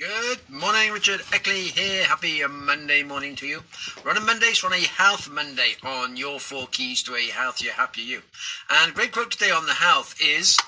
Good morning, Richard Eckley here. Happy Monday morning to you. We're on a Monday, so on a Health Monday on your four keys to a healthier, happier you. And great quote today on the health is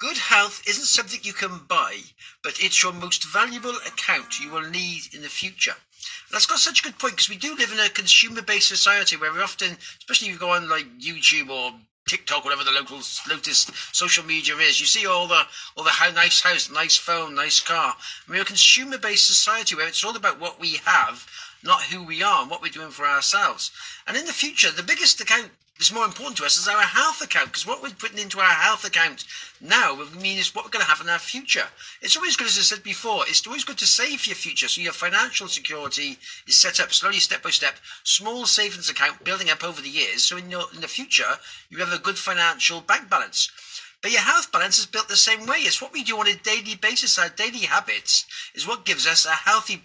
Good health isn't something you can buy, but it's your most valuable account you will need in the future. And that's got such a good point because we do live in a consumer-based society where we often, especially if you go on like YouTube or TikTok, whatever the local latest social media is. You see all the all the how nice house, nice phone, nice car. We're a consumer based society where it's all about what we have, not who we are and what we're doing for ourselves. And in the future, the biggest account that's more important to us is our health account because what we're putting into our health account now will mean is what we're going to have in our future. It's always good, as I said before, it's always good to save for your future so your financial security is set up slowly, step by step, small savings account building up over the years. So in, your, in the future, you have a good financial bank balance. But your health balance is built the same way. It's what we do on a daily basis. Our daily habits is what gives us a healthy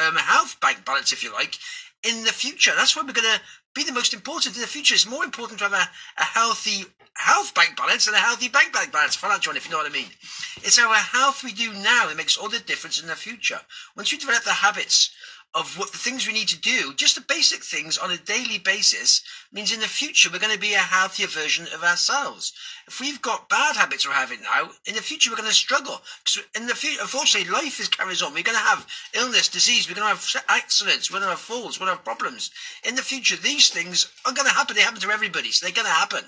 um, health bank balance, if you like, in the future. That's where we're going to be the most important in the future. It's more important to have a, a healthy health bank balance than a healthy bank bank balance. Follow John, if you know what I mean. It's our health we do now that makes all the difference in the future. Once you develop the habits of what the things we need to do, just the basic things on a daily basis, means in the future we're going to be a healthier version of ourselves. If we've got bad habits we're having now, in the future we're going to struggle. Because in the future, unfortunately, life is carries on. We're going to have illness, disease, we're going to have accidents, we're going to have falls, we're going to have problems. In the future, these things are going to happen. They happen to everybody, so they're going to happen.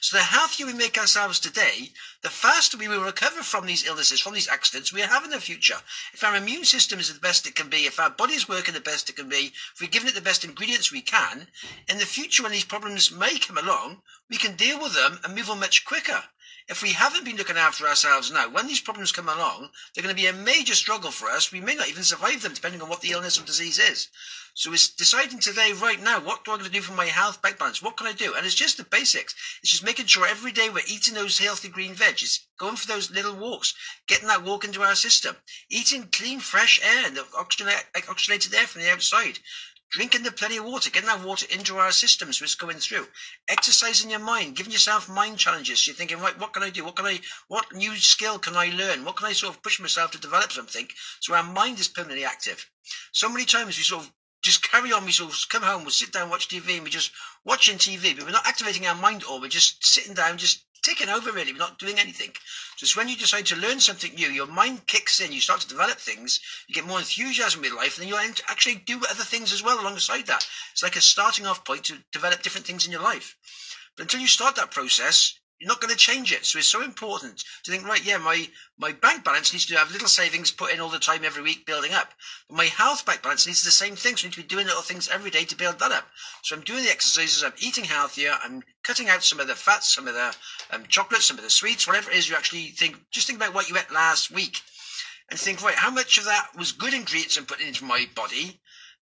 So the healthier we make ourselves today, the faster we will recover from these illnesses, from these accidents we have in the future. If our immune system is the best it can be, if our body's working the best it can be, if we've given it the best ingredients we can, in the future when these problems may come along, we can deal with them and move on much quicker. If we haven't been looking after ourselves now, when these problems come along, they're going to be a major struggle for us. We may not even survive them, depending on what the illness or disease is. So it's deciding today, right now, what do I going to do for my health bank balance? What can I do? And it's just the basics. It's just making sure every day we're eating those healthy green veg. It's going for those little walks, getting that walk into our system, eating clean, fresh air and the oxygenated air from the outside, Drinking the plenty of water, getting that water into our systems so it's going through. Exercising your mind, giving yourself mind challenges. You're thinking, right, what can I do? What can I, what new skill can I learn? What can I sort of push myself to develop something so our mind is permanently active? So many times we sort of just carry on. We sort of come home, we'll sit down, watch TV, and we're just watching TV, but we're not activating our mind or we're just sitting down, just taking over really. We're not doing anything. So it's when you decide to learn something new, your mind kicks in, you start to develop things, you get more enthusiasm with life, and then you'll actually do other things as well alongside that. It's like a starting off point to develop different things in your life. But until you start that process, you're not going to change it. So it's so important to think, right, yeah, my, my bank balance needs to have little savings put in all the time every week building up. But my health bank balance needs the same thing. So I need to be doing little things every day to build that up. So I'm doing the exercises, I'm eating healthier, I'm cutting out some of the fats, some of the um, chocolates, some of the sweets, whatever it is you actually think. Just think about what you ate last week and think, right, how much of that was good ingredients I'm putting into my body?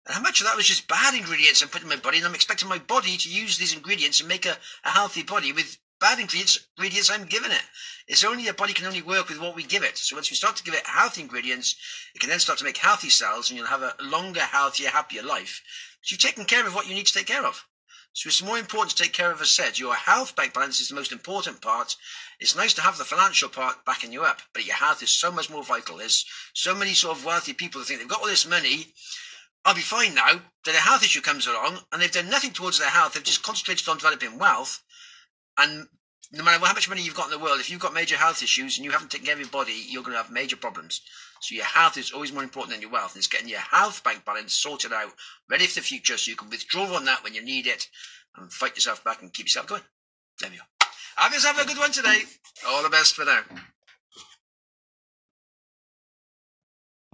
And how much of that was just bad ingredients I'm putting in my body? And I'm expecting my body to use these ingredients and make a, a healthy body with bad ingredients, ingredients I'm giving it. It's only the body can only work with what we give it. So once we start to give it healthy ingredients, it can then start to make healthy cells and you'll have a longer, healthier, happier life. So you've taken care of what you need to take care of. So it's more important to take care of, as said, your health bank balance is the most important part. It's nice to have the financial part backing you up, but your health is so much more vital. There's so many sort of wealthy people that think they've got all this money, I'll be fine now. Then a health issue comes along, and they've done nothing towards their health. They've just concentrated on developing wealth, and no matter how much money you've got in the world, if you've got major health issues and you haven't taken care of your body, you're going to have major problems. So your health is always more important than your wealth. And it's getting your health bank balance sorted out, ready for the future, so you can withdraw on that when you need it and fight yourself back and keep yourself going. There we go. Have yourself a good one today. All the best for now.